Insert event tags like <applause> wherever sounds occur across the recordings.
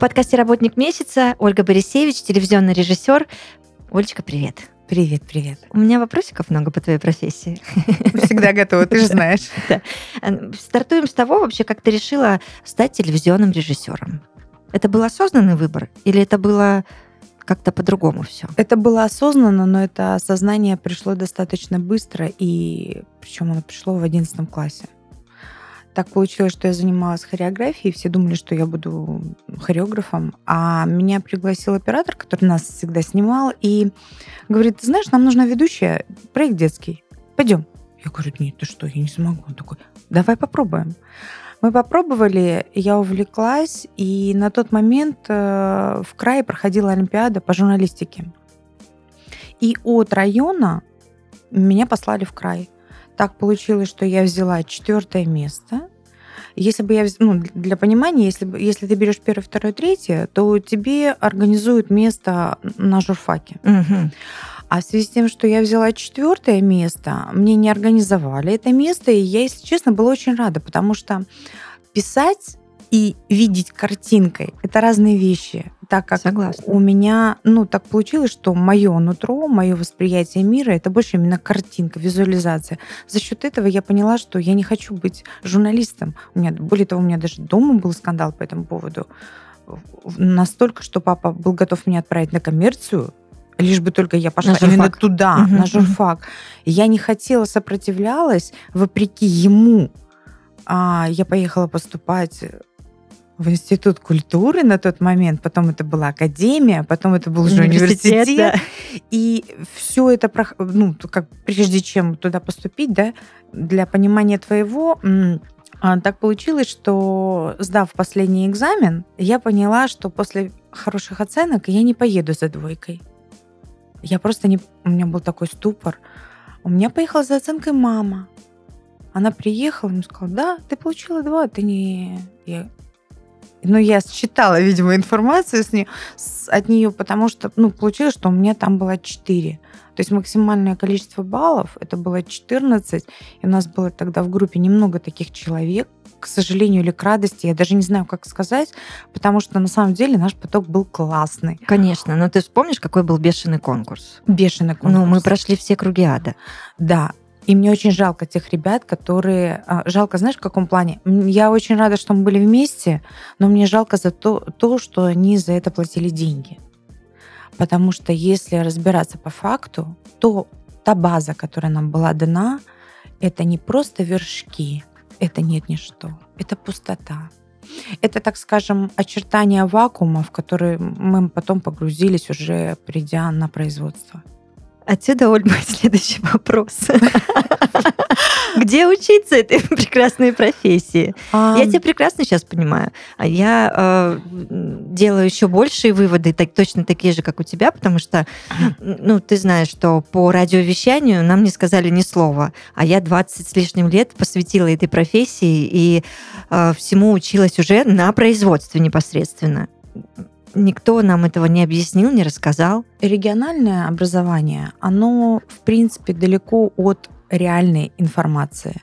Подкасте «Работник месяца» Ольга Борисевич, телевизионный режиссер. Олечка, привет. Привет, привет. У меня вопросиков много по твоей профессии. Всегда готова, ты же знаешь. Да. Стартуем с того, вообще, как ты решила стать телевизионным режиссером. Это был осознанный выбор или это было как-то по-другому все? Это было осознанно, но это осознание пришло достаточно быстро, и причем оно пришло в 11 классе. Так получилось, что я занималась хореографией, все думали, что я буду хореографом, а меня пригласил оператор, который нас всегда снимал, и говорит, ты знаешь, нам нужна ведущая, проект детский, пойдем. Я говорю, нет, ты что, я не смогу. Он такой, давай попробуем. Мы попробовали, я увлеклась, и на тот момент э, в крае проходила Олимпиада по журналистике. И от района меня послали в край. Так получилось, что я взяла четвертое место. Если бы я, ну, для понимания, если, бы- если ты берешь первое, второе, третье, то тебе организуют место на журфаке. Мгм. А в связи с тем, что я взяла четвертое место, мне не организовали это место, и я, если честно, была очень рада, потому что писать и видеть картинкой – это разные вещи. Так как Согласна. у меня, ну, так получилось, что мое нутро, мое восприятие мира – это больше именно картинка, визуализация. За счет этого я поняла, что я не хочу быть журналистом. У меня, более того, у меня даже дома был скандал по этому поводу. Настолько, что папа был готов меня отправить на коммерцию, лишь бы только я пошла именно туда, Мгм, на журфак. Я не хотела, сопротивлялась, вопреки ему. А я поехала поступать в Институт культуры на тот момент, потом это была академия, потом это был уже университет. да. И все это, ну, как прежде чем туда поступить, да, для понимания твоего, а, так получилось, что сдав последний экзамен, я поняла, что после хороших оценок я не поеду за двойкой. Я просто не... У меня был такой ступор. У меня поехала за оценкой мама. Она приехала и сказала, да, ты получила два, ты не... Я... Ну, я считала, видимо, информацию с нее, с- от нее, потому что, ну, получилось, что у меня там было 4. То есть максимальное количество баллов, это было 14, и у нас было тогда в группе немного таких человек, к сожалению или к радости, я даже не знаю, как сказать, потому что на самом деле наш поток был классный. Конечно, но ты вспомнишь, какой был бешеный конкурс? Бешеный конкурс. Ну, мы прошли все круги ада. Да. И мне очень жалко тех ребят, которые... а, Жалко, знаешь, в каком плане? Я очень рада, что мы были вместе, но мне жалко за то, то, что они за это платили деньги. Потому что если разбираться по факту, то та база, которая нам была дана, это не просто вершки, это нет ничто, это пустота. Это, так скажем, очертания вакуума, в который мы потом погрузились, уже придя на производство. Отсюда, Оль, мой следующий вопрос. Где учиться этой прекрасной профессии? Я тебя прекрасно сейчас понимаю. А Я э, делаю еще большие выводы, точно такие же, как у тебя, потому что, ну, ты знаешь, что по радиовещанию нам не сказали ни слова, а я 20 с лишним лет посвятила этой профессии и э, всему училась уже на производстве непосредственно. Никто нам этого не объяснил, не рассказал. региональное образование, оно, в принципе, далеко от реальной информации.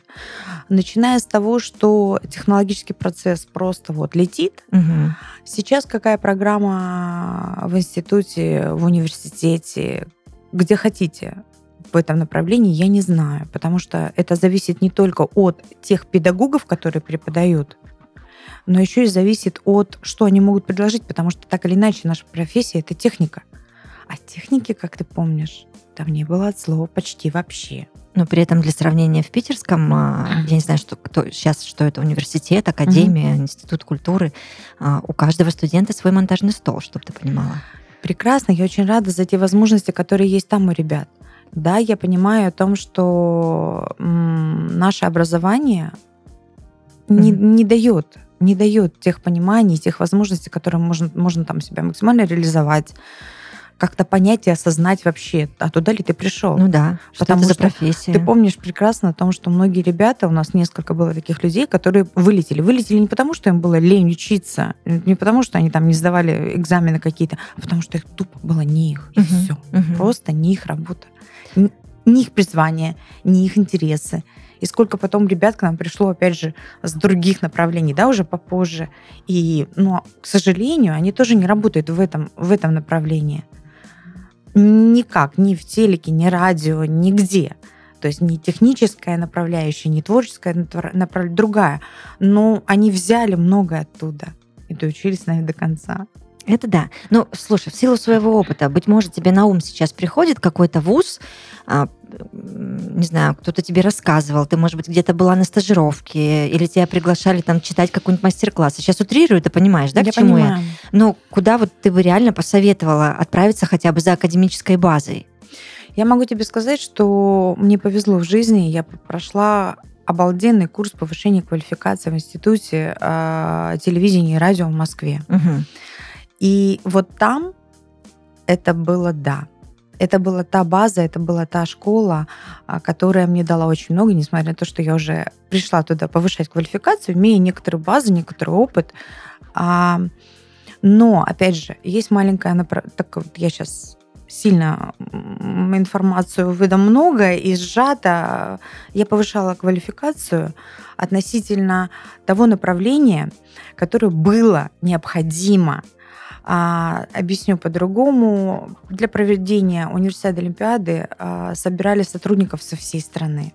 Начиная с того, что технологический процесс просто вот летит. Мгм. Сейчас какая программа в институте, в университете, где хотите в этом направлении, я не знаю, потому что это зависит не только от тех педагогов, которые преподают, но еще и зависит от, что они могут предложить, потому что так или иначе наша профессия — это техника. А техники, как ты помнишь, там не было от слова почти вообще. Но при этом для сравнения в питерском, а, я не знаю, что кто сейчас, что это университет, академия, институт культуры, а, у каждого студента свой монтажный стол, чтобы ты понимала. Прекрасно, я очень рада за те возможности, которые есть там у ребят. Да, я понимаю о том, что наше образование не, не дает не дает тех пониманий, тех возможностей, которые можно, можно там себя максимально реализовать. как-то понять и осознать вообще, а туда ли ты пришел. Ну да, что Потому это за что профессия. Ты помнишь прекрасно о том, что многие ребята, у нас несколько было таких людей, которые вылетели. Вылетели не потому, что им было лень учиться, не потому, что они там не сдавали экзамены какие-то, а потому что их тупо было не их, и Мгм, все. мгм. Просто не их работа. Не их призвание, не их интересы. И сколько потом ребят к нам пришло, опять же, с других направлений, да, уже попозже. И, но, к сожалению, они тоже не работают в этом, в этом направлении. Никак, ни в телеке, ни радио, нигде. То есть не техническая направляющая, не творческая направляющая, другая. Но они взяли многое оттуда и доучились, наверное, до конца. Это да. Ну, слушай, в силу своего опыта, быть может, тебе на ум сейчас приходит какой-то вуз, а, не знаю, кто-то тебе рассказывал, ты, может быть, где-то была на стажировке, или тебя приглашали там читать какой-нибудь мастер-класс. Сейчас утрирую, ты понимаешь, да, Я к чему я? понимаю. Ну, куда вот ты бы реально посоветовала отправиться хотя бы за академической базой? Я могу тебе сказать, что мне повезло в жизни. Я прошла обалденный курс повышения квалификации в Институте э, телевидения и радио в Москве. Мгм. И вот там это было да. Это была та база, это была та школа, а, которая мне дала очень много, несмотря на то, что я уже пришла туда повышать квалификацию, имея некоторые базы, некоторый опыт. А, Но, опять же, есть маленькая... Так вот я сейчас сильно информацию выдам много и сжато. Я повышала квалификацию относительно того направления, которое было необходимо а, объясню по-другому. Для проведения универсиады Олимпиады а, собирали сотрудников со всей страны.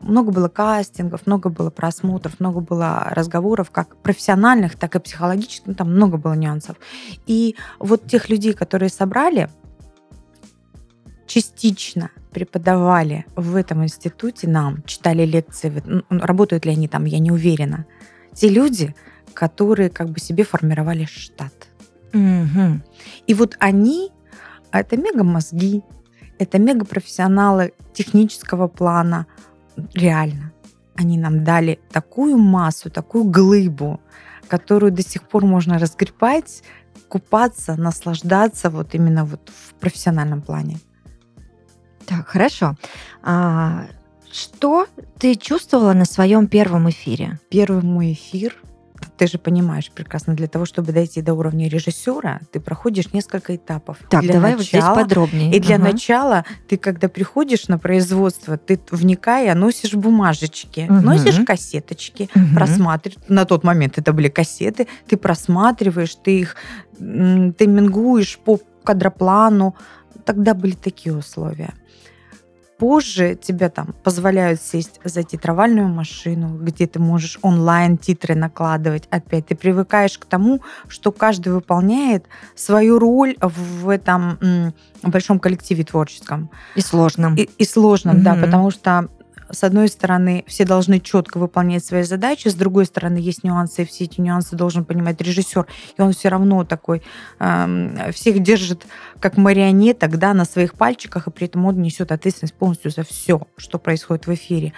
Много было кастингов, много было просмотров, много было разговоров, как профессиональных, так и психологических, ну, там много было нюансов. И вот тех людей, которые собрали, частично преподавали в этом институте нам, читали лекции, работают ли они там, я не уверена. Те люди, которые как бы себе формировали штат. Мгм. И вот они, а это мега-мозги, это мега-профессионалы технического плана. Реально. Они нам дали такую массу, такую глыбу, которую до сих пор можно разгребать, купаться, наслаждаться вот именно вот в профессиональном плане. Так, хорошо. А, что ты чувствовала на своем первом эфире? Первый мой эфир, ты же понимаешь прекрасно, для того, чтобы дойти до уровня режиссера, ты проходишь несколько этапов. Так, Для давай вот здесь начала- подробнее. И для Ага. начала ты, когда приходишь на производство, ты вникая, носишь бумажечки, Мгм. носишь кассеточки, Мгм. просматриваешь. На тот момент это были кассеты, ты просматриваешь, ты их ты мингуешь по кадроплану. Тогда были такие условия. Позже тебе там позволяют сесть за титровальную машину, где ты можешь онлайн титры накладывать. Опять ты привыкаешь к тому, что каждый выполняет свою роль в этом большом коллективе творческом. И сложным. И, и сложным, да, Мгм. потому что с одной стороны, все должны четко выполнять свои задачи, с другой стороны, есть нюансы, и все эти нюансы должен понимать режиссер, и он все равно такой эм, всех держит как марионеток, да, на своих пальчиках, и при этом он несет ответственность полностью за все, что происходит в эфире.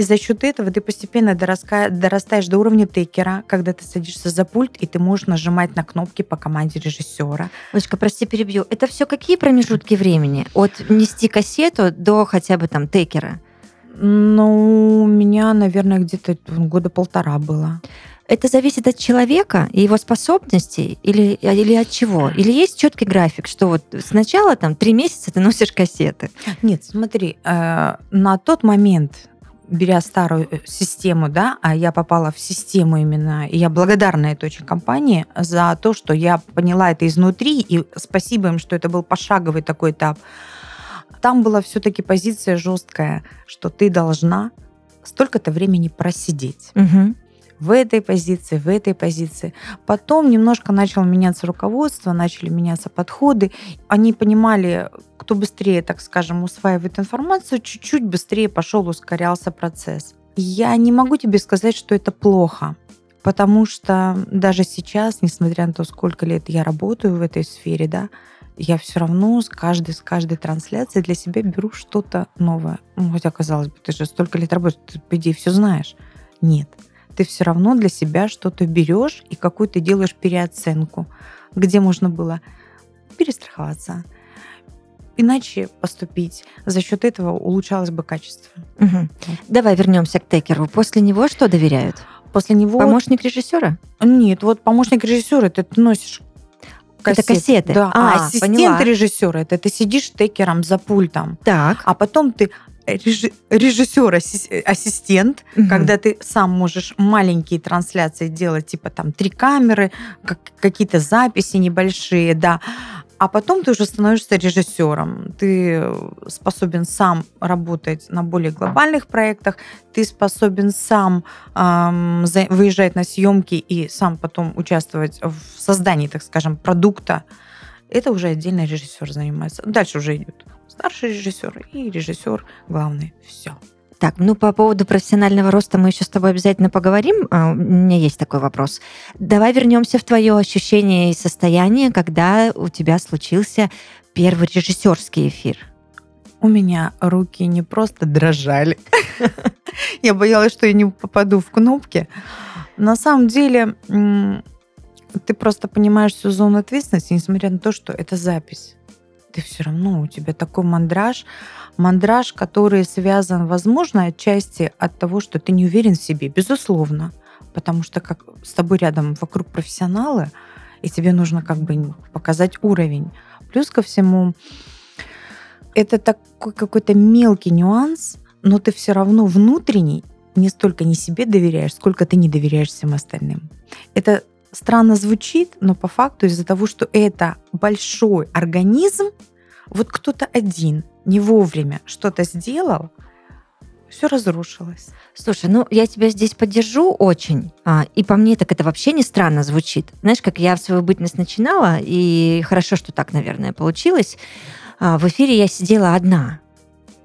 И за счет этого ты постепенно дорастаешь до уровня текера, когда ты садишься за пульт, и ты можешь нажимать на кнопки по команде режиссера. Лучка, прости, перебью. Это все какие промежутки времени? От нести кассету до хотя бы там текера? Ну, у меня, наверное, где-то года полтора было. Это зависит от человека и его способностей или, или от чего? Или есть четкий график, что вот сначала там три месяца ты носишь кассеты? Нет, смотри, э, на тот момент, беря старую э, систему, да, а я попала в систему именно, и я благодарна этой очень компании за то, что я поняла это изнутри, и спасибо им, что это был пошаговый такой этап. Там была все-таки позиция жесткая, что ты должна столько-то времени просидеть Мгм. в этой позиции, в этой позиции. Потом немножко начало меняться руководство, начали меняться подходы. Они понимали, кто быстрее, так скажем, усваивает информацию, чуть-чуть быстрее пошел, ускорялся процесс. Я не могу тебе сказать, что это плохо, потому что даже сейчас, несмотря на то, сколько лет я работаю в этой сфере, да, я все равно с каждой, с каждой трансляции для себя беру что-то новое. Ну, хотя, казалось бы, ты же столько лет работаешь, ты, по идее, все знаешь. Нет ты все равно для себя что-то берешь и какую-то делаешь переоценку, где можно было перестраховаться, иначе поступить. За счет этого улучшалось бы качество. Мгм. Давай вернемся к Текеру. После него что доверяют? После него... Помощник режиссера? Нет, вот помощник режиссера, ты носишь Это кассеты. Да, А, а ассистент поняла. режиссера, это ты сидишь текером за пультом, Так. а потом ты режи- режиссер, асси- ассистент, Мгм. когда ты сам можешь маленькие трансляции делать, типа там три камеры, как, какие-то записи небольшие, да. А потом ты уже становишься режиссером. Ты способен сам работать на более глобальных проектах, ты способен сам ам, за- выезжать на съемки и сам потом участвовать в создании, так скажем, продукта. Это уже отдельно режиссер занимается. Дальше уже идет старший режиссер и режиссер главный. Все. Так, ну по поводу профессионального роста мы еще с тобой обязательно поговорим. А, У меня есть такой вопрос. Давай вернемся в твое ощущение и состояние, когда у тебя случился первый режиссерский эфир. У меня руки не просто дрожали. <laughs> Я боялась, что я не попаду в кнопки. На самом деле, ты просто понимаешь всю зону ответственности, несмотря на то, что это запись. Ты все равно, у тебя такой мандраж. Мандраж, который связан, возможно, отчасти от того, что ты не уверен в себе, безусловно. Потому что как с тобой рядом вокруг профессионалы, и тебе нужно как бы показать уровень. Плюс ко всему, это такой какой-то мелкий нюанс, но ты все равно внутренний не столько не себе доверяешь, сколько ты не доверяешь всем остальным. Это странно звучит, но по факту из-за того, что это большой организм, вот кто-то один не вовремя что-то сделал, все разрушилось. Слушай, ну я тебя здесь поддержу очень. А, и по мне так это вообще не странно звучит. Знаешь, как я в свою бытность начинала, и хорошо, что так, наверное, получилось. А, в эфире я сидела одна.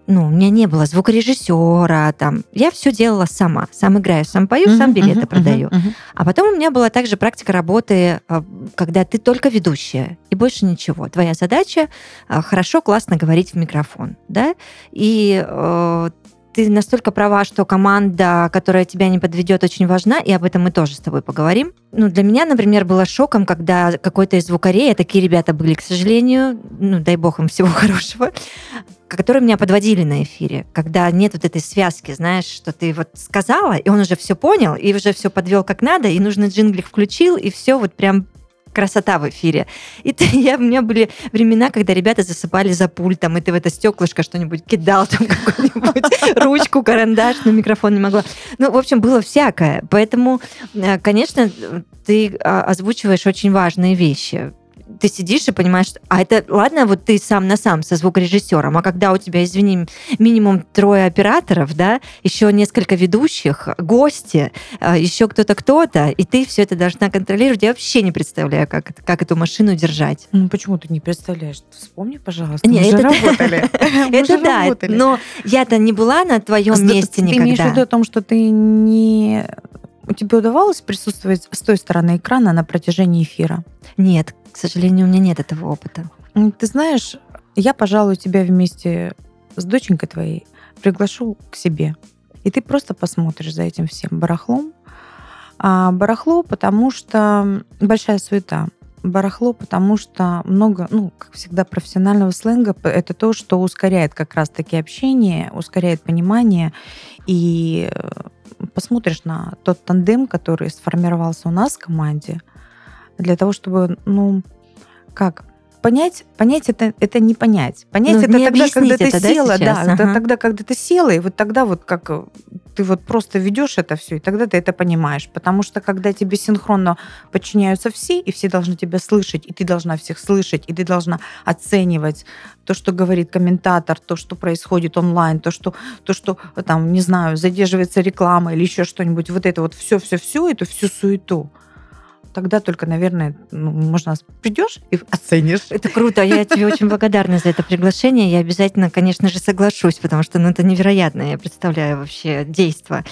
Ну, у меня не было звукорежиссера, там. Я все делала сама. Сам играю, сам пою, сам билеты мгм, продаю. мгм, мгм. А потом у меня была также практика работы, а, когда ты только ведущая и больше ничего. Твоя задача а, хорошо, классно говорить в микрофон, да? И э, ты настолько права, что команда, которая тебя не подведет, очень важна, и об этом мы тоже с тобой поговорим. Ну, для меня, например, было шоком, когда какой-то из звукорей, а такие ребята были, к сожалению, ну, дай бог им всего <laughs> хорошего, которые меня подводили на эфире, когда нет вот этой связки, знаешь, что ты вот сказала, и он уже все понял, и уже все подвел как надо, и нужный джинглик включил, и все вот прям красота в эфире. И ты, я, у меня были времена, когда ребята засыпали за пультом, и ты в это стеклышко что-нибудь кидал, там <laughs> какую-нибудь ручку, карандаш, но микрофон не могла. Ну, в общем, было всякое. Поэтому, э, конечно, ты а, озвучиваешь очень важные вещи ты сидишь и понимаешь, что- а это ладно, вот ты сам на сам со звукорежиссером, а когда у тебя, извини, минимум трое операторов, да, еще несколько ведущих, гости, а, еще кто-то кто-то, и ты все это должна контролировать, я вообще не представляю, как, как эту машину держать. Ну почему ты не представляешь? Вспомни, пожалуйста. Не, мы же это- работали. <laughs> Мы это же да, работали. но я-то не была на твоем месте ты имеешь в виду никогда. о том, что ты не... Тебе удавалось присутствовать с той стороны экрана на протяжении эфира? Нет, к сожалению, у меня нет этого опыта. Ты знаешь, я, пожалуй, тебя вместе с доченькой твоей приглашу к себе. И ты просто посмотришь за этим всем барахлом. А барахло, потому что большая суета. Барахло, потому что много, ну, как всегда, профессионального сленга. Это то, что ускоряет как раз-таки общение, ускоряет понимание. И э, посмотришь на тот тандем, который сформировался у нас в команде, для того, чтобы, ну, как понять, понять это, это не понять. Понять Ну, это тогда, когда объяснить ты это, да, села, сейчас? да, это Ага. тогда, когда ты села, и вот тогда вот как ты вот просто ведешь это все, и тогда ты это понимаешь. Потому что когда тебе синхронно подчиняются все, и все должны тебя слышать, и ты должна всех слышать, и ты должна оценивать то, что говорит комментатор, то, что происходит онлайн, то, что, то, что там, не знаю, задерживается реклама или еще что-нибудь, вот это вот все-все-все, эту всю суету. Тогда только, наверное, ну, можно придешь и оценишь. Это круто, я тебе очень благодарна за это приглашение. Я обязательно, конечно же, соглашусь, потому что ну, это невероятно, я представляю вообще действо.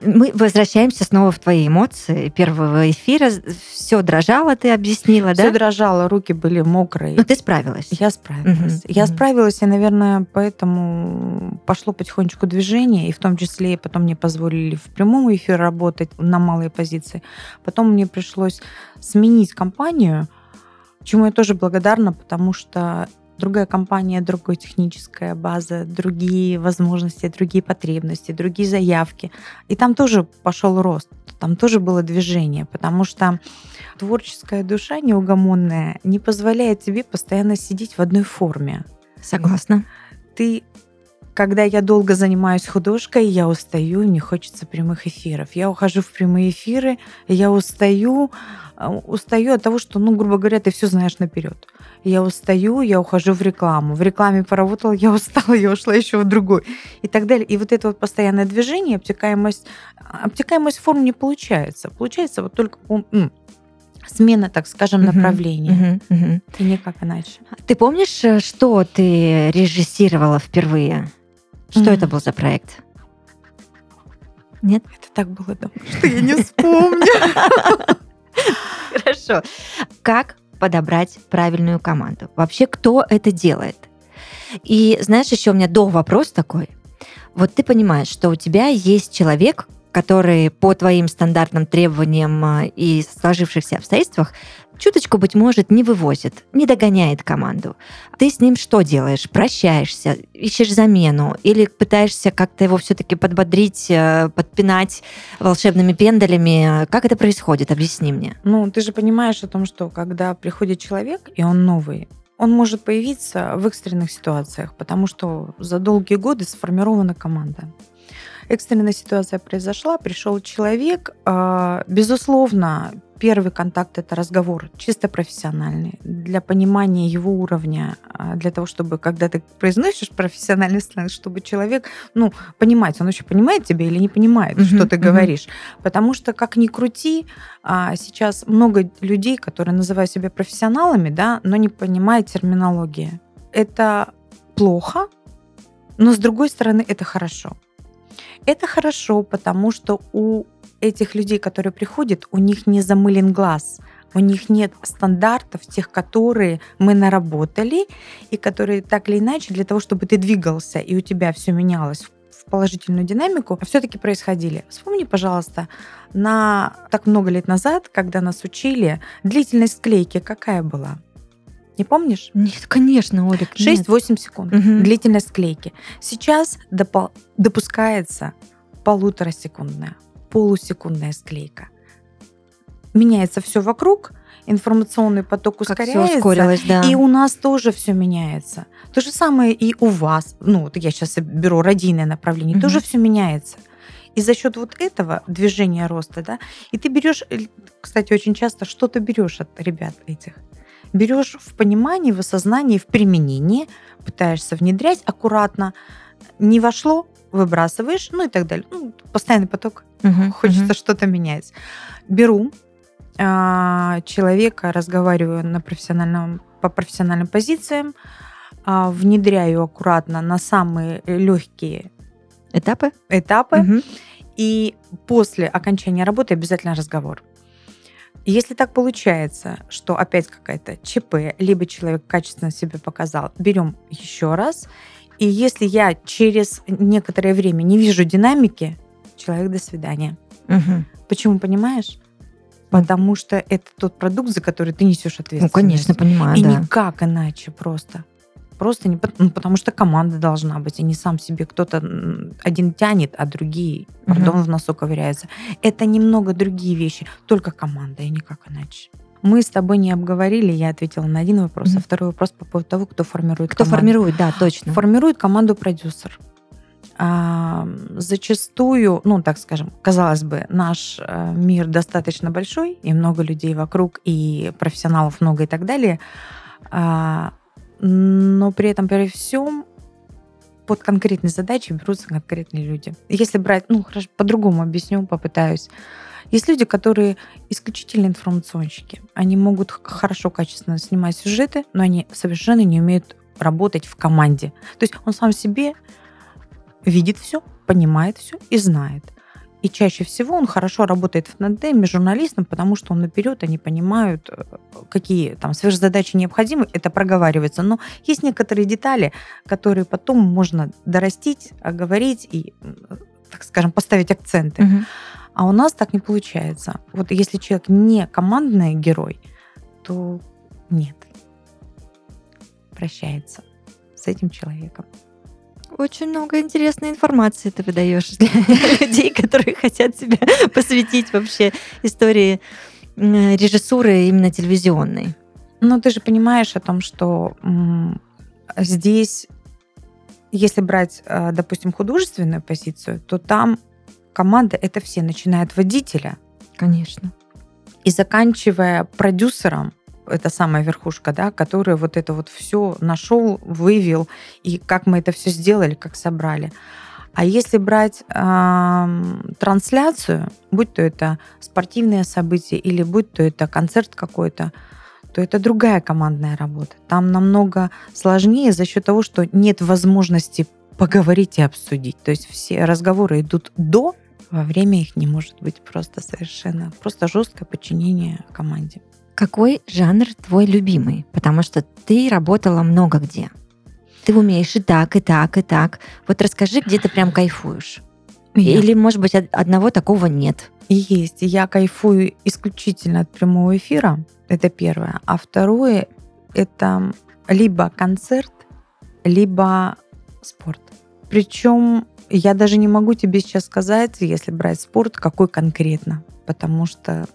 Мы возвращаемся снова в твои эмоции первого эфира. Все дрожало, ты объяснила, Все да? дрожало, руки были мокрые. Но ты справилась. Я справилась. Мгм, Я мгм. справилась, и, наверное, поэтому пошло потихонечку движение, и в том числе потом мне позволили в прямом эфире работать на малые позиции. Потом мне пришлось сменить компанию, чему я тоже благодарна, потому что другая компания, другая техническая база, другие возможности, другие потребности, другие заявки. И там тоже пошел рост, там тоже было движение, потому что творческая душа неугомонная не позволяет тебе постоянно сидеть в одной форме. Согласна. Ты когда я долго занимаюсь художкой, я устаю, и мне хочется прямых эфиров. Я ухожу в прямые эфиры, я устаю, а, устаю от того, что, ну, грубо говоря, ты все знаешь наперед. Я устаю, я ухожу в рекламу. В рекламе поработала, я <laughs> устала, я ушла еще в другой. И так далее. И вот это вот постоянное движение, обтекаемость, обтекаемость форм не получается. Получается вот только смена, так скажем, направления. Мгм, мгм. И никак иначе. Ты помнишь, э, что ты режиссировала впервые? Что Мгм. это был за проект? Нет? Это так было давно, <laughs> что я не вспомню. <laughs> Хорошо. Как подобрать правильную команду? Вообще, кто это делает? И знаешь, еще у меня до вопрос такой. Вот ты понимаешь, что у тебя есть человек, который по твоим стандартным требованиям а, и сложившихся обстоятельствах чуточку, быть может, не вывозит, не догоняет команду. Ты с ним что делаешь? Прощаешься, ищешь замену или пытаешься как-то его все-таки подбодрить, э, подпинать волшебными пендалями? Как это происходит? Объясни мне. Ну, ты же понимаешь о том, что когда приходит человек, и он новый, он может появиться в экстренных ситуациях, потому что за долгие годы сформирована команда. Экстренная ситуация произошла, пришел человек. а, Безусловно, первый контакт это разговор чисто профессиональный для понимания его уровня, а, для того, чтобы когда ты произносишь профессиональный сленг, чтобы человек, ну, понимать, он вообще понимает тебя или не понимает, что ты говоришь. Потому что, как ни крути, а, сейчас много людей, которые называют себя профессионалами, да, но не понимают терминологии. Это плохо, но с другой стороны это хорошо. Это хорошо, потому что у этих людей, которые приходят, у них не замылен глаз, у них нет стандартов, тех, которые мы наработали, и которые так или иначе для того, чтобы ты двигался, и у тебя все менялось в положительную динамику, все-таки происходили. Вспомни, пожалуйста, на так много лет назад, когда нас учили, длительность склейки какая была? Не помнишь? Нет, конечно, Олег. нет. 6-8 секунд. Мгм. Длительность склейки. Сейчас допол- допускается полуторасекундная, полусекундная склейка. Меняется все вокруг, информационный поток Как все ускоряется. ускорилось, да. И у нас тоже все меняется. То же самое и у вас. Ну, вот я сейчас беру радийное направление, Мгм. тоже все меняется. И за счет вот этого движения роста, да, и ты берешь, э, кстати, очень часто что-то берешь от ребят этих. Берешь в понимании, в осознании, в применении, пытаешься внедрять аккуратно. Не вошло, выбрасываешь, ну и так далее. Ну, постоянный поток Мгм, хочется мгм. что-то менять. Беру а, человека, разговариваю на профессиональном, по профессиональным позициям, а, внедряю аккуратно на самые легкие Этапы? этапы, Мгм. и после окончания работы обязательно разговор. Если так получается, что опять какая-то ЧП, либо человек качественно себя показал, берем еще раз. И если я через некоторое время не вижу динамики, человек до свидания. Мгм. Почему, понимаешь? Потому что это тот продукт, за который ты несешь Ну, ответственность. конечно, понимаю, И да. никак иначе просто. Просто не, ну, потому что команда должна быть, и не сам себе кто-то один тянет, а другие, Мгм. пардон, в носу ковыряются. Это немного другие вещи, только команда, и никак иначе. Мы с тобой не обговорили, я ответила на один вопрос, Мгм. а второй вопрос по поводу того, кто формирует Кто команду. формирует, да, точно. Формирует команду продюсер. А, зачастую, ну, так скажем, казалось бы, наш э, мир достаточно большой, и много людей вокруг, и профессионалов много и так далее. А, но при этом, при всем, под конкретные задачи берутся конкретные люди. Если брать, ну, хорошо, по-другому объясню, попытаюсь. Есть люди, которые исключительно информационщики. Они могут хорошо, качественно снимать сюжеты, но они совершенно не умеют работать в команде. То есть он сам себе видит все, понимает все и знает. И чаще всего он хорошо работает в тандеме с журналистом, потому что он наперед, они понимают, э, какие там сверхзадачи необходимы, это проговаривается. Но есть некоторые детали, которые потом можно дорастить, оговорить и, так скажем, поставить акценты. Мгм. А у нас так не получается. Вот если человек не командный герой, то нет. Прощается с этим человеком. Очень много интересной информации ты выдаешь для <laughs> людей, которые хотят себя <laughs> посвятить вообще истории режиссуры именно телевизионной. Ну, ты же понимаешь о том, что здесь, если брать, э, допустим, художественную позицию, то там команда это все, начиная от водителя. Конечно. И заканчивая продюсером, это самая верхушка, да, который вот это вот все нашел, вывел, и как мы это все сделали, как собрали. А если брать э, трансляцию, будь то это спортивное событие или будь то это концерт какой-то, то это другая командная работа. Там намного сложнее за счет того, что нет возможности поговорить и обсудить. То есть все разговоры идут до, во время их не может быть просто совершенно, просто жесткое подчинение команде. Какой жанр твой любимый? Потому что ты работала много где. Ты умеешь и так, и так, и так. Вот расскажи, где ты прям кайфуешь. Я. Или, может быть, одного такого нет. Есть. Я кайфую исключительно от прямого эфира. Это первое. А второе — это либо концерт, либо спорт. Причем я даже не могу тебе сейчас сказать, если брать спорт, какой конкретно. Потому что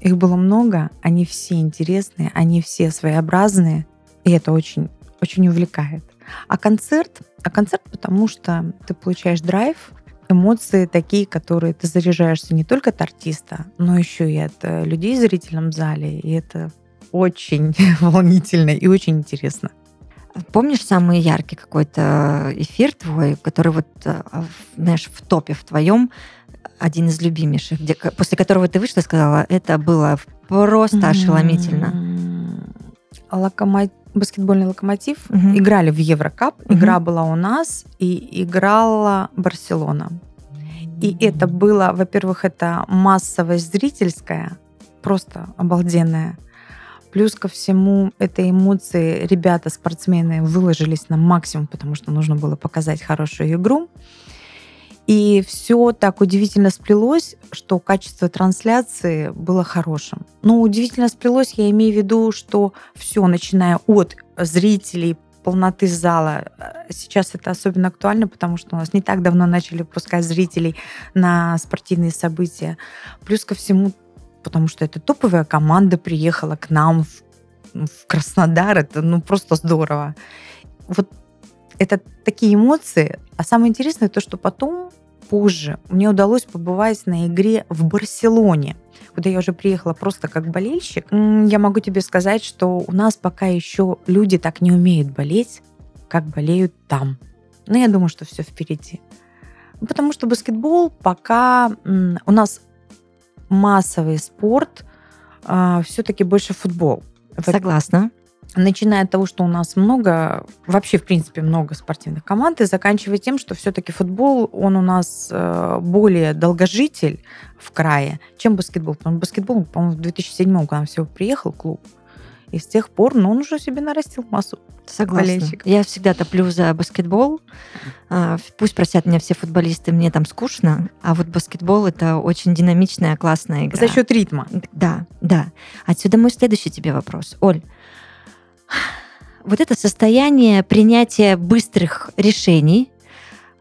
их было много, они все интересные, они все своеобразные, и это очень, очень увлекает. А концерт, а концерт, потому что ты получаешь драйв, эмоции такие, которые ты заряжаешься не только от артиста, но еще и от э, людей в зрительном зале, и это очень <laughs> волнительно и очень интересно. Помнишь самый яркий какой-то эфир твой, который вот, э, знаешь, в топе в твоем, один из любимейших, где, после которого ты вышла и сказала, это было просто ошеломительно. Локомотив баскетбольный локомотив угу. играли в Еврокап. Угу. Игра была у нас и играла Барселона. И это было, во-первых, это массовость зрительская, просто обалденная. Плюс ко всему, это эмоции ребята, спортсмены, выложились на максимум, потому что нужно было показать хорошую игру. И все так удивительно сплелось, что качество трансляции было хорошим. Но удивительно сплелось, я имею в виду, что все, начиная от зрителей, полноты зала. Сейчас это особенно актуально, потому что у нас не так давно начали пускать зрителей на спортивные события. Плюс ко всему, потому что это топовая команда приехала к нам в, в Краснодар. Это ну просто здорово. Вот это такие эмоции. А самое интересное то, что потом, позже, мне удалось побывать на игре в Барселоне, куда я уже приехала просто как болельщик. Я могу тебе сказать, что у нас пока еще люди так не умеют болеть, как болеют там. Но я думаю, что все впереди. Потому что баскетбол пока у нас массовый спорт, а, все-таки больше футбол. Согласна начиная от того, что у нас много, вообще, в принципе, много спортивных команд, и заканчивая тем, что все-таки футбол, он у нас э, более долгожитель в крае, чем баскетбол. Потому что баскетбол, по-моему, в 2007 к нам всего приехал клуб, и с тех пор, ну, он уже себе нарастил массу Согласна. болельщиков. Я всегда топлю за баскетбол. А, пусть просят меня все футболисты, мне там скучно, а вот баскетбол — это очень динамичная, классная игра. За счет ритма. Да, да. Отсюда мой следующий тебе вопрос. Оль, вот это состояние принятия быстрых решений,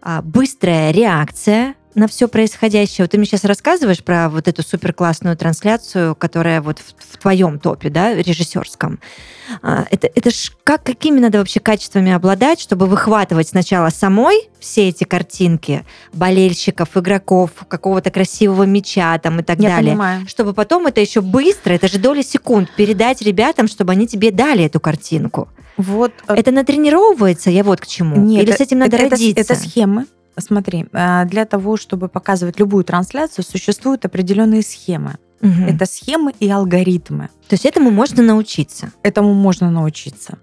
а, быстрая реакция на все происходящее. Вот ты мне сейчас рассказываешь про вот эту супер классную трансляцию, которая вот в, в твоем топе, да, режиссерском. А, это, это ж как, какими надо вообще качествами обладать, чтобы выхватывать сначала самой все эти картинки болельщиков, игроков, какого-то красивого мяча там и так Я далее. Понимаю. Чтобы потом это еще быстро, это же доли секунд, передать ребятам, чтобы они тебе дали эту картинку. Вот. Э, это натренировывается, я вот к чему. Нет, Или с этим надо это, родиться? Это, это схемы. Смотри, э, для того, чтобы показывать любую трансляцию, существуют определенные схемы. Угу. Это схемы и алгоритмы. То есть этому можно научиться? Этому можно научиться.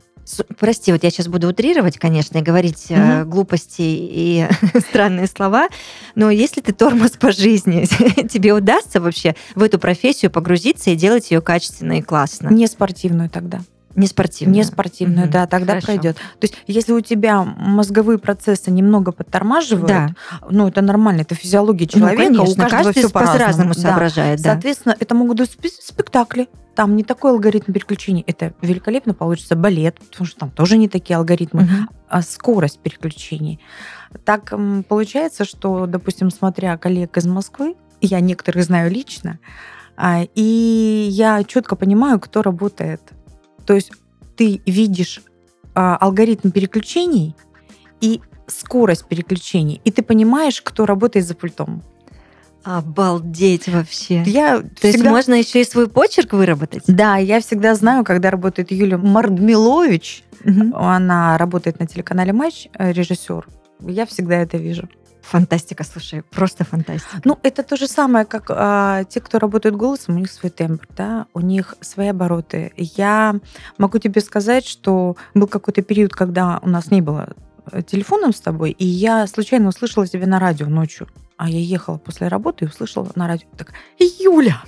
Прости, вот я сейчас буду утрировать, конечно, и говорить угу. глупости и <laughs> странные слова, но если ты тормоз по жизни, <laughs> тебе удастся вообще в эту профессию погрузиться и делать ее качественно и классно? Не спортивную тогда. Не спортивную. Не спортивную, Мгм, да, тогда хорошо. пройдет. То есть, если у тебя мозговые процессы немного подтормаживают, Да. ну, это нормально, это физиология человека, ну, у конечно, каждого каждый все по-разному Да. соображает, да. Соответственно, это могут быть спе- спектакли. Там не такой алгоритм переключений. Это великолепно получится балет, потому что там тоже не такие алгоритмы, Мгм. а скорость переключений. Так получается, что, допустим, смотря коллег из Москвы, я некоторых знаю лично, а, и я четко понимаю, кто работает. То есть ты видишь а, алгоритм переключений и скорость переключений, и ты понимаешь, кто работает за пультом. Обалдеть вообще. Я То есть всегда... можно еще и свой почерк выработать? Да, я всегда знаю, когда работает Юлия Мардмилович, Мгм. она работает на телеканале Матч, э, режиссер. Я всегда это вижу. Фантастика, слушай, просто фантастика. Ну, это то же самое, как а, те, кто работает голосом, у них свой тембр, да, у них свои обороты. Я могу тебе сказать, что был какой-то период, когда у нас не было э, телефоном с тобой, и я случайно услышала тебя на радио ночью. А я ехала после работы и услышала на радио. Так, Юля!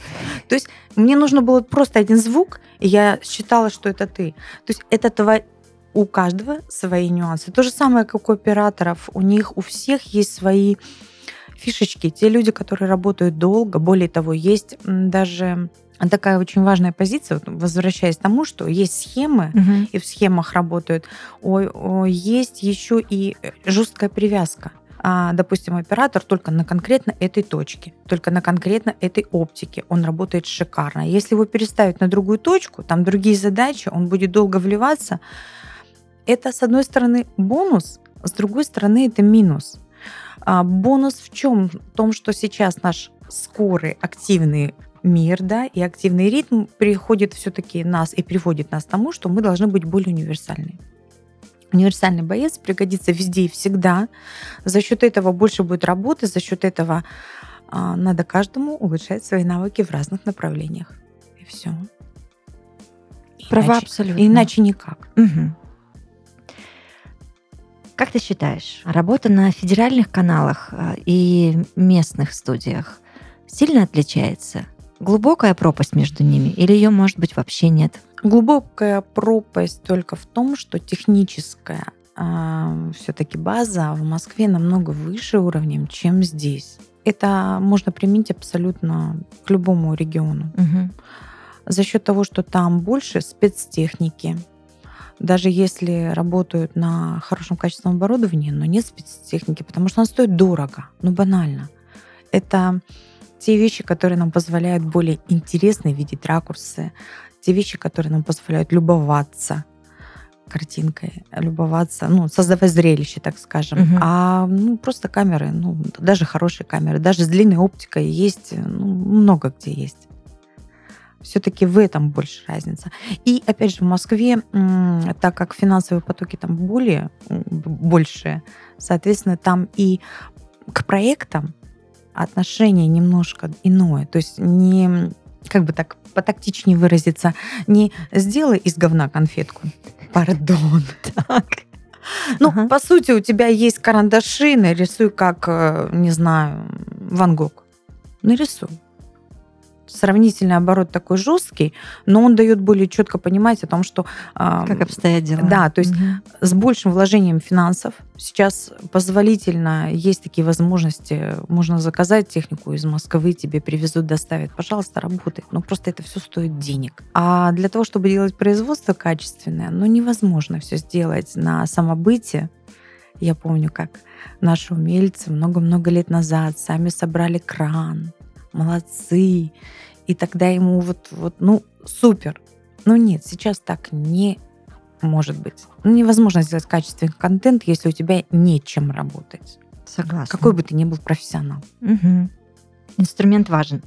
То есть мне нужно было просто один звук, и я считала, что это ты. То есть это твой... У каждого свои нюансы. То же самое, как у операторов. У них у всех есть свои фишечки. Те люди, которые работают долго, более того, есть даже такая очень важная позиция, возвращаясь к тому, что есть схемы, Мгм. и в схемах работают, ой, ой, есть еще и э, жесткая привязка. А, допустим, оператор только на конкретно этой точке, только на конкретно этой оптике. Он работает шикарно. Если его переставить на другую точку, там другие задачи, он будет долго вливаться. Это, с одной стороны, бонус, с другой стороны, это минус. А, бонус в чем? В том, что сейчас наш скорый, активный мир, да, и активный ритм приходит все-таки нас и приводит нас к тому, что мы должны быть более универсальны. Универсальный боец пригодится везде и всегда. За счет этого больше будет работы, за счет этого а, надо каждому улучшать свои навыки в разных направлениях. И все. Права абсолютно. Иначе никак. Мгм. Как ты считаешь, работа на федеральных каналах а, и местных студиях сильно отличается? Глубокая пропасть между ними или ее, может быть, вообще нет? Глубокая пропасть только в том, что техническая все-таки база в Москве намного выше уровнем, чем здесь. Это можно применить абсолютно к любому региону. Мгм. За счет того, что там больше спецтехники, даже если работают на хорошем качественном оборудовании, но нет спецтехники, потому что она стоит дорого, ну банально. Это те вещи, которые нам позволяют более интересно видеть ракурсы, те вещи, которые нам позволяют любоваться картинкой, любоваться, ну, создавать зрелище, так скажем. Мгм. А ну, просто камеры, ну, даже хорошие камеры, даже с длинной оптикой есть, ну, много где есть. Все-таки в этом больше разница. И опять же в Москве, так как финансовые потоки там более большие, соответственно, там и к проектам отношение немножко иное. То есть не, как бы так потактичнее выразиться, не сделай из говна конфетку. Пардон. <laughs> Так. Ну, Ага. по сути, у тебя есть карандаши, нарисуй как, э, не знаю, Ван Гог. Нарисуй. Сравнительный оборот такой жесткий, но он дает более четко понимать о том, что Как обстоят дела? Да, то есть Мгм. с большим вложением финансов. Сейчас позволительно, есть такие возможности, можно заказать технику из Москвы, тебе привезут, доставят. Пожалуйста, работай. Но просто это все стоит денег. А для того, чтобы делать производство качественное, ну невозможно все сделать на самобыте. Я помню, как наши умельцы много-много лет назад сами собрали кран. Молодцы. И тогда ему вот, вот ну, супер. Но нет, сейчас так не может быть. Ну, невозможно сделать качественный контент, если у тебя нечем работать. Согласна. Какой бы ты ни был профессионал. Мгм. Инструмент важен.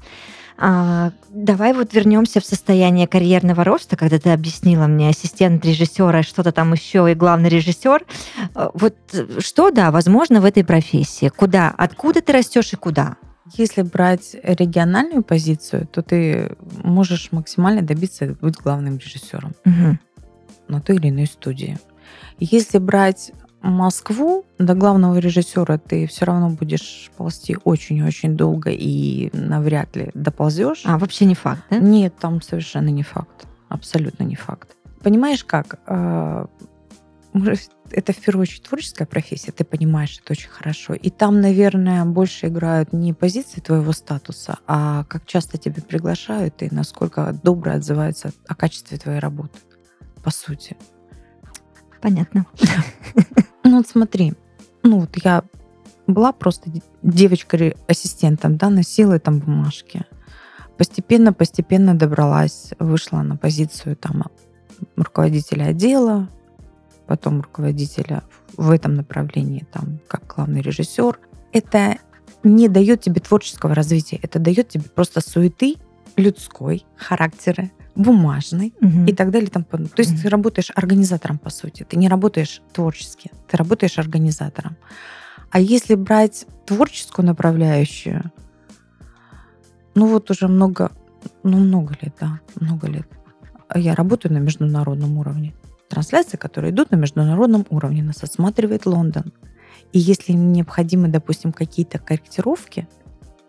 А, давай вот вернемся в состояние карьерного роста, когда ты объяснила мне ассистент режиссера, что-то там еще и главный режиссер. А, Вот что, да, возможно в этой профессии? Куда? Откуда ты растешь и куда? Если брать региональную позицию, то ты можешь максимально добиться быть главным режиссером Мгм. на той или иной студии. Если брать Москву, до главного режиссера ты все равно будешь ползти очень-очень долго и навряд ли доползешь. А, вообще не факт, да? Нет, там совершенно не факт. Абсолютно не факт. понимаешь как? Это в первую очередь творческая профессия, ты понимаешь это очень хорошо. И там, наверное, больше играют не позиции твоего статуса, а как часто тебя приглашают и насколько добро отзываются о качестве твоей работы, по сути. Понятно. Ну вот смотри, ну вот я была просто девочкой-ассистентом, да, носила там бумажки. Постепенно, постепенно добралась, вышла на позицию там руководителя отдела, потом руководителя в этом направлении, там, как главный режиссер, это не дает тебе творческого развития, это дает тебе просто суеты людской, характера, бумажной угу. и так далее. Там, то есть угу. ты работаешь организатором, по сути. Ты не работаешь творчески, ты работаешь организатором. А если брать творческую направляющую, ну вот уже много, ну много лет, да, много лет. Я работаю на международном уровне трансляции, которые идут на международном уровне, нас осматривает Лондон. И если необходимы, допустим, какие-то корректировки,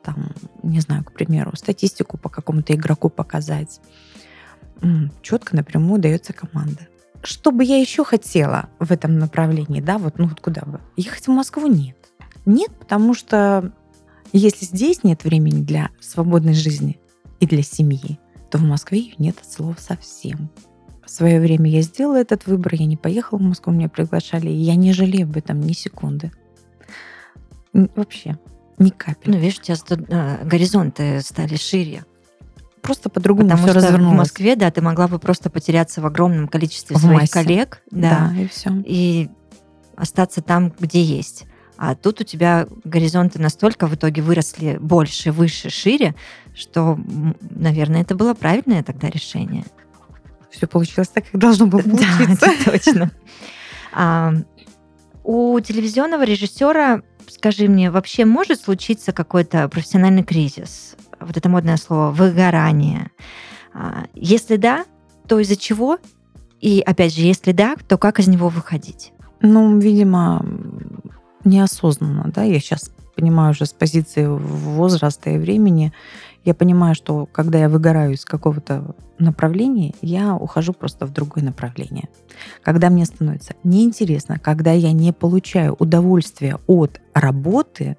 там, не знаю, к примеру, статистику по какому-то игроку показать, четко напрямую дается команда. Что бы я еще хотела в этом направлении, да, вот, ну вот куда бы? Ехать в Москву нет. Нет, потому что если здесь нет времени для свободной жизни и для семьи, то в Москве ее нет от слова совсем. В свое время я сделала этот выбор, я не поехала в Москву, меня приглашали, и я не жалею об этом ни секунды. Вообще, ни капли. Ну, видишь, сейчас тут э, горизонты стали шире. Просто по-другому Потому все что развернулось. в Москве, да, ты могла бы просто потеряться в огромном количестве в своих массе. коллег. Да, да, и все. И остаться там, где есть. А тут у тебя горизонты настолько в итоге выросли больше, выше, шире, что, наверное, это было правильное тогда решение все получилось так, как должно было <laughs> получиться. Да, точно. А, у телевизионного режиссера, скажи мне, вообще может случиться какой-то профессиональный кризис? Вот это модное слово выгорание. А, если да, то из-за чего? И опять же, если да, то как из него выходить? Ну, видимо, неосознанно, да, я сейчас понимаю уже с позиции возраста и времени, я понимаю, что когда я выгораю из какого-то направления, я ухожу просто в другое направление. Когда мне становится неинтересно, когда я не получаю удовольствия от работы,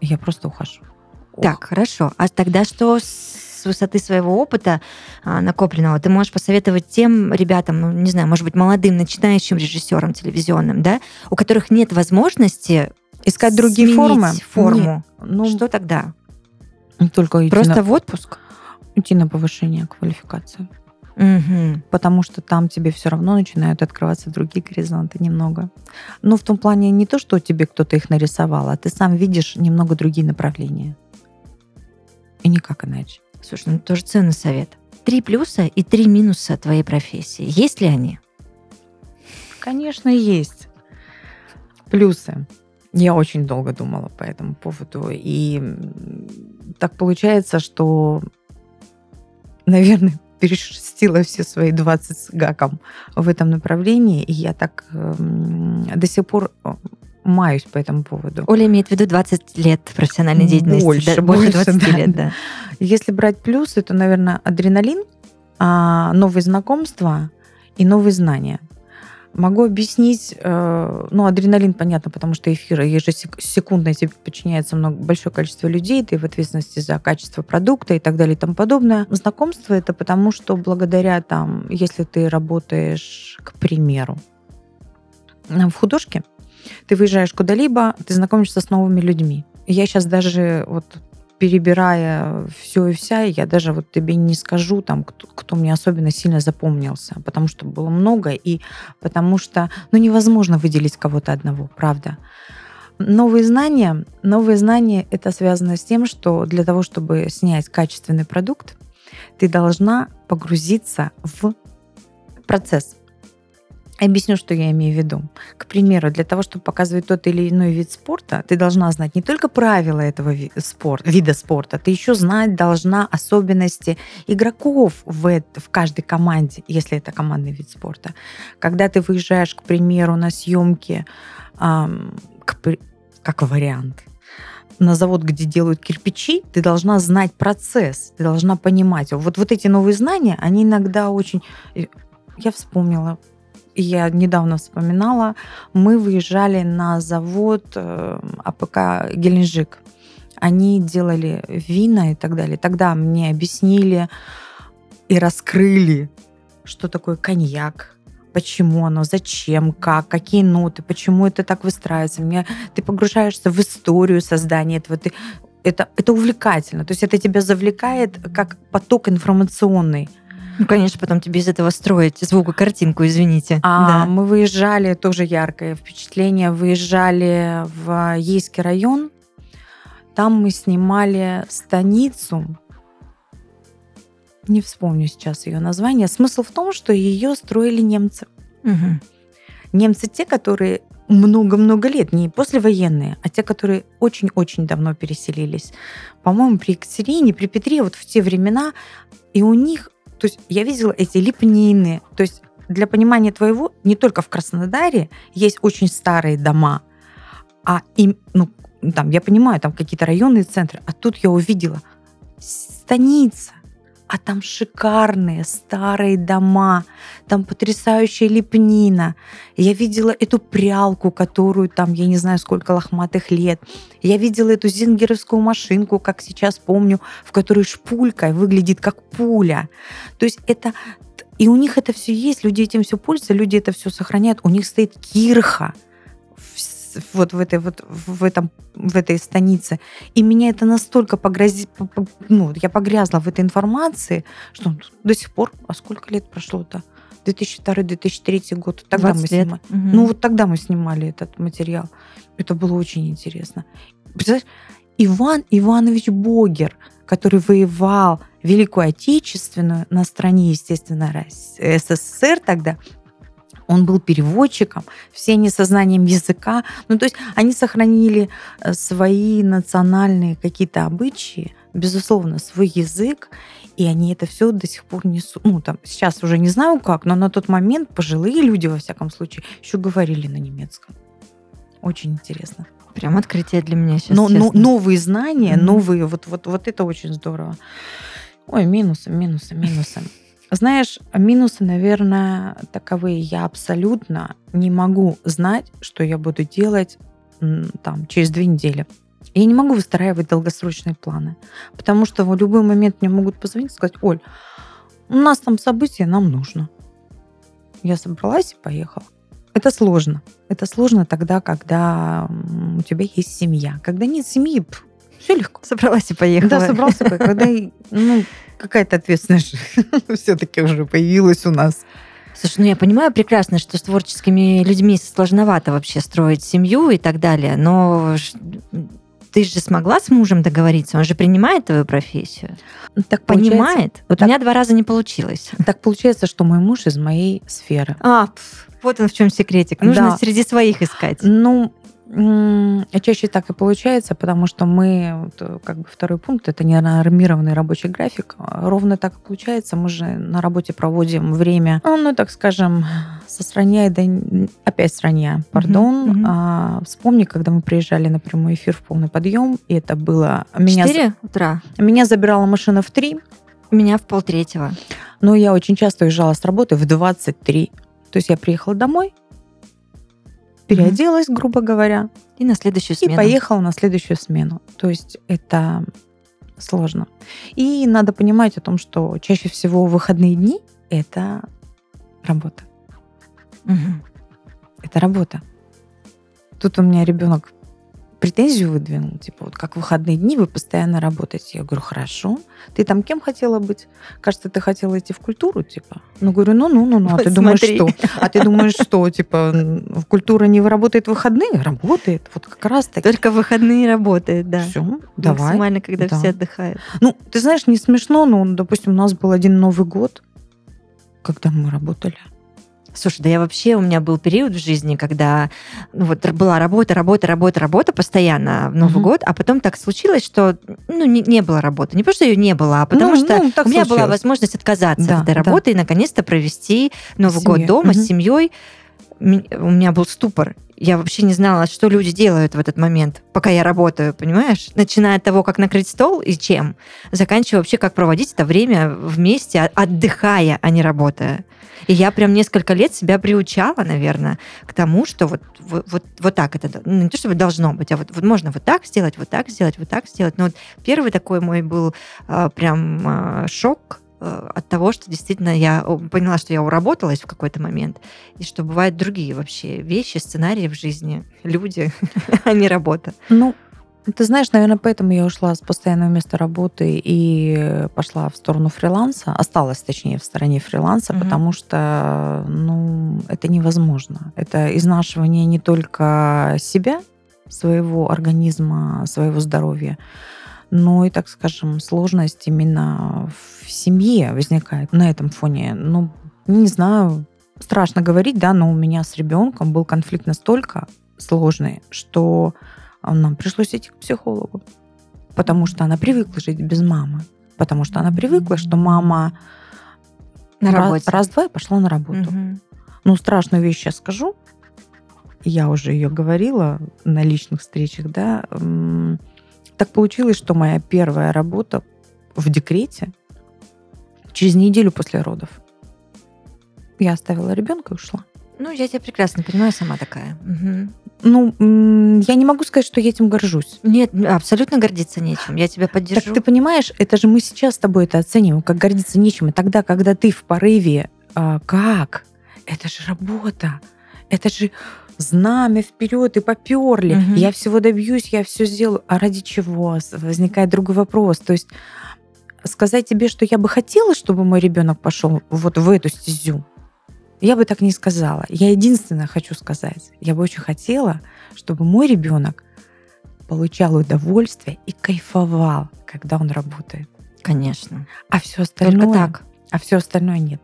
я просто ухожу. Так, Ох. хорошо. А тогда что с высоты своего опыта а, накопленного ты можешь посоветовать тем ребятам, ну, не знаю, может быть, молодым, начинающим режиссерам телевизионным, да, у которых нет возможности искать другие формы? форму. Ну, что тогда? Только идти Просто на, в отпуск? Идти на повышение квалификации. Угу. Потому что там тебе все равно начинают открываться другие горизонты немного. Ну, в том плане не то, что тебе кто-то их нарисовал, а ты сам видишь немного другие направления. И никак иначе. Слушай, ну тоже ценный совет. Три плюса и три минуса твоей профессии. Есть ли они? Конечно, есть. Плюсы. Я очень долго думала по этому поводу. И так получается, что, наверное, <laughs> перешерстила все свои 20 с гаком в этом направлении. И я так э, до сих пор э, маюсь по этому поводу. Оля имеет в виду 20 лет профессиональной деятельности. Больше, да, больше 20 да, лет, да. Если брать плюсы, то, наверное, адреналин, а, новые знакомства и новые знания. Могу объяснить, э, ну, адреналин, понятно, потому что эфир ежесекундно тебе подчиняется много, большое количество людей, ты в ответственности за качество продукта и так далее и тому подобное. Знакомство это потому, что благодаря там, если ты работаешь, к примеру, в художке, ты выезжаешь куда-либо, ты знакомишься с новыми людьми. Я сейчас даже вот перебирая все и вся, я даже вот тебе не скажу, там, кто, кто мне особенно сильно запомнился, потому что было много, и потому что, ну, невозможно выделить кого-то одного, правда. Новые знания, новые знания это связано с тем, что для того, чтобы снять качественный продукт, ты должна погрузиться в процесс. Объясню, что я имею в виду. К примеру, для того, чтобы показывать тот или иной вид спорта, ты должна знать не только правила этого спорт, вида спорта, ты еще знать должна особенности игроков в, в каждой команде, если это командный вид спорта. Когда ты выезжаешь, к примеру, на съемки, эм, к, как вариант, на завод, где делают кирпичи, ты должна знать процесс, ты должна понимать. Вот, вот эти новые знания, они иногда очень... Я вспомнила, я недавно вспоминала, мы выезжали на завод э, АПК Геленджик. Они делали вина и так далее. Тогда мне объяснили и раскрыли, что такое коньяк, почему оно, зачем, как, какие ноты, почему это так выстраивается. Мне, ты погружаешься в историю создания этого, ты, это, это увлекательно. То есть это тебя завлекает как поток информационный. Ну, конечно, потом тебе из этого строить звукокартинку, извините. А да. мы выезжали, тоже яркое впечатление, выезжали в Ейский район. Там мы снимали станицу. Не вспомню сейчас ее название. Смысл в том, что ее строили немцы. Угу. Немцы те, которые много-много лет, не послевоенные, а те, которые очень-очень давно переселились. По-моему, при Екатерине, при Петре, вот в те времена, и у них то есть я видела эти лепнины. То есть для понимания твоего, не только в Краснодаре есть очень старые дома, а им, ну, там, я понимаю, там какие-то районные центры, а тут я увидела станица, а там шикарные старые дома, там потрясающая лепнина. Я видела эту прялку, которую там, я не знаю, сколько лохматых лет. Я видела эту зингеровскую машинку, как сейчас помню, в которой шпулька выглядит как пуля. То есть это и у них это все есть, люди этим все пользуются, люди это все сохраняют. У них стоит кирха вот в этой вот в этом в этой станице. И меня это настолько погрози, ну, я погрязла в этой информации, что до сих пор, а сколько лет прошло-то? 2002-2003 год. Тогда мы снимали. Угу. Ну, вот тогда мы снимали этот материал. Это было очень интересно. Представляешь, Иван Иванович Богер, который воевал Великую Отечественную на стороне, естественно, СССР тогда, он был переводчиком, все они со знанием языка. Ну, то есть они сохранили э, свои национальные какие-то обычаи, безусловно, свой язык, и они это все до сих пор несут. Ну, там, сейчас уже не знаю как, но на тот момент пожилые люди, во всяком случае, еще говорили на немецком. Очень интересно. Прям открытие для меня сейчас. Но, но новые знания, mm-hmm. новые, вот, вот, вот это очень здорово. Ой, минусы, минусы, минусы. Знаешь, минусы, наверное, таковые. Я абсолютно не могу знать, что я буду делать там через две недели. Я не могу выстраивать долгосрочные планы, потому что в любой момент мне могут позвонить и сказать, Оль, у нас там событие, нам нужно. Я собралась и поехала. Это сложно. Это сложно тогда, когда у тебя есть семья. Когда нет семьи, все легко. Собралась и поехала. Да, собрался, когда ну, какая-то ответственность <laughs> все-таки уже появилась у нас. Слушай, ну я понимаю прекрасно, что с творческими людьми сложновато вообще строить семью и так далее, но ты же смогла с мужем договориться, он же принимает твою профессию. Так понимает. Вот так, у меня два раза не получилось. Так получается, что мой муж из моей сферы. А, вот он в чем секретик. Нужно да. среди своих искать. Ну, Чаще так и получается, потому что мы, э, как бы второй пункт, это не нормированный рабочий график. Ровно так и получается. Мы же на работе проводим время, ну, ну так скажем, со сранья до... Опять сранья, пардон. Uh-huh, А, вспомни, когда мы приезжали на прямой эфир в полный подъем, и это было... Меня... 4 утра? Меня забирала машина в 3. Меня в полтретьего. Но я очень часто уезжала с работы в 23. То есть я приехала домой, переоделась, грубо говоря. И на следующую смену. И поехала на следующую смену. То есть это сложно. И надо понимать о том, что чаще всего выходные дни – это работа. Угу. Это работа. Тут у меня ребенок претензию выдвинул, типа, вот как выходные дни вы постоянно работаете. Я говорю, хорошо. Ты там кем хотела быть? Кажется, ты хотела идти в культуру, типа. Ну, говорю, ну-ну-ну, ну, а <laughs> ты думаешь, что? А ты думаешь, что, типа, культура не работает в выходные? Работает, вот как раз таки. Только в выходные работает, да. Все, давай. Максимально, когда да. все отдыхают. Ну, ты знаешь, не смешно, но, допустим, у нас был один Новый год, когда мы работали. Слушай, да я вообще, у меня был период в жизни, когда ну, вот была работа, работа, работа, работа постоянно в Новый угу. год, а потом так случилось, что ну, не, не было работы. Не потому, что ее не было, а потому ну, что ну, у меня случилось. была возможность отказаться да, от этой работы да. и наконец-то провести Новый Семья. год дома угу. с семьей у меня был ступор. Я вообще не знала, что люди делают в этот момент, пока я работаю, понимаешь? Начиная от того, как накрыть стол и чем, заканчивая вообще, как проводить это время вместе, отдыхая, а не работая. И я прям несколько лет себя приучала, наверное, к тому, что вот, вот, вот, вот так это, ну, не то чтобы должно быть, а вот, вот можно вот так сделать, вот так сделать, вот так сделать. Но вот первый такой мой был а, прям а, шок а, от того, что действительно я поняла, что я уработалась в какой-то момент, и что бывают другие вообще вещи, сценарии в жизни, люди, <laughs> а не работа. Ну, ты знаешь, наверное, поэтому я ушла с постоянного места работы и пошла в сторону фриланса, осталась, точнее, в стороне фриланса, Мгм. потому что, ну, это невозможно. Это изнашивание не только себя, своего организма, своего здоровья, но и, так скажем, сложность именно в семье возникает на этом фоне. Ну, не знаю, страшно говорить, да, но у меня с ребенком был конфликт настолько сложный, что нам пришлось идти к психологу. Потому что она привыкла жить без мамы. Потому что она привыкла, что мама На раз- работе. раз-два и пошла на работу. Мгм. Ну, страшную вещь сейчас скажу. Я уже ее говорила на личных встречах, да. Так получилось, что моя первая работа в декрете через неделю после родов. Я оставила ребенка и ушла. Ну, я тебя прекрасно понимаю, сама такая. Мгм. Ну, я не могу сказать, что я этим горжусь. Нет, абсолютно гордиться нечем. Я тебя поддержу. Так ты понимаешь, это же мы сейчас с тобой это оцениваем, как гордиться нечем. И тогда, когда ты в порыве, а, как? Это же работа. Это же знамя вперед и поперли. Мгм. Я всего добьюсь, я все сделаю. А ради чего? Возникает другой вопрос. То есть сказать тебе, что я бы хотела, чтобы мой ребенок пошел вот в эту стезю, я бы так не сказала. Я единственное хочу сказать. Я бы очень хотела, чтобы мой ребенок получал удовольствие и кайфовал, когда он работает. Конечно. А все остальное, Только так. а все остальное нет.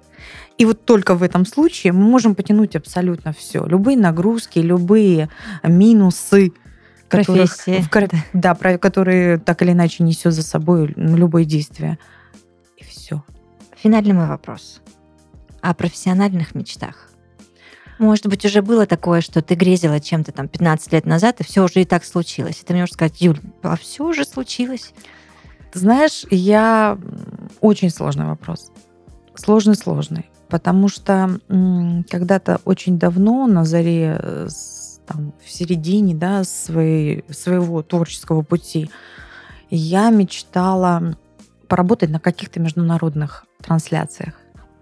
И вот только в этом случае мы можем потянуть абсолютно все. Любые нагрузки, любые минусы, которых- Профессии. в кор- да, про- которые так или иначе несет за собой любое действие. И все. Финальный мой вопрос. О профессиональных мечтах. Может быть, уже было такое, что ты грезила чем-то там 15 лет назад, и все уже и так случилось. И ты мне можешь сказать, Юль, а все уже случилось. Знаешь, я... Очень сложный вопрос. Сложный-сложный. Потому что когда-то очень давно, на заре, э, там, в середине да, своей, своего творческого пути, я мечтала поработать на каких-то международных трансляциях.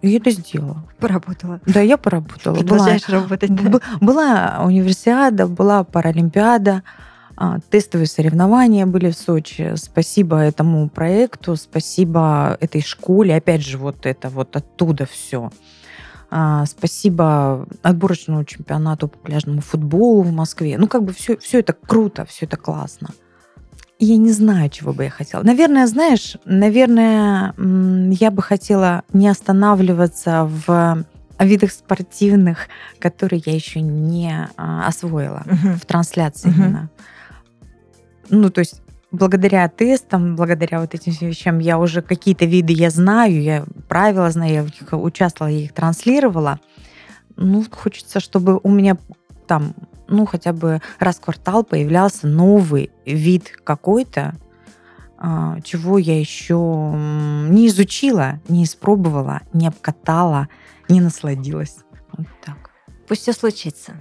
И я это сделала. Поработала. Да, я поработала. Была- Продолжаешь работать. да? Была универсиада, была Паралимпиада, а, тестовые соревнования были в Сочи. Спасибо этому проекту, спасибо этой школе. Опять же, вот это вот оттуда все. Спасибо отборочному чемпионату по пляжному футболу в Москве. Ну, как бы все, все это круто, все это классно. Я не знаю, чего бы я хотела. Наверное, знаешь, наверное, я бы хотела не останавливаться в видах спортивных, которые я еще не а, освоила Мгм. в трансляции Мгм. именно. Ну, то есть благодаря тестам, благодаря вот этим вещам я уже какие-то виды я знаю, я правила знаю, я в них участвовала, я их транслировала. Ну, хочется, чтобы у меня там, ну, хотя бы раз в квартал появлялся новый вид какой-то, а, чего я еще не изучила, не испробовала, не обкатала, не насладилась. Вот так. Пусть все случится.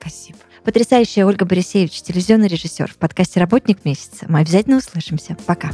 Спасибо. Потрясающая Ольга Борисевич, телевизионный режиссер в подкасте «Работник месяца». Мы обязательно услышимся. Пока.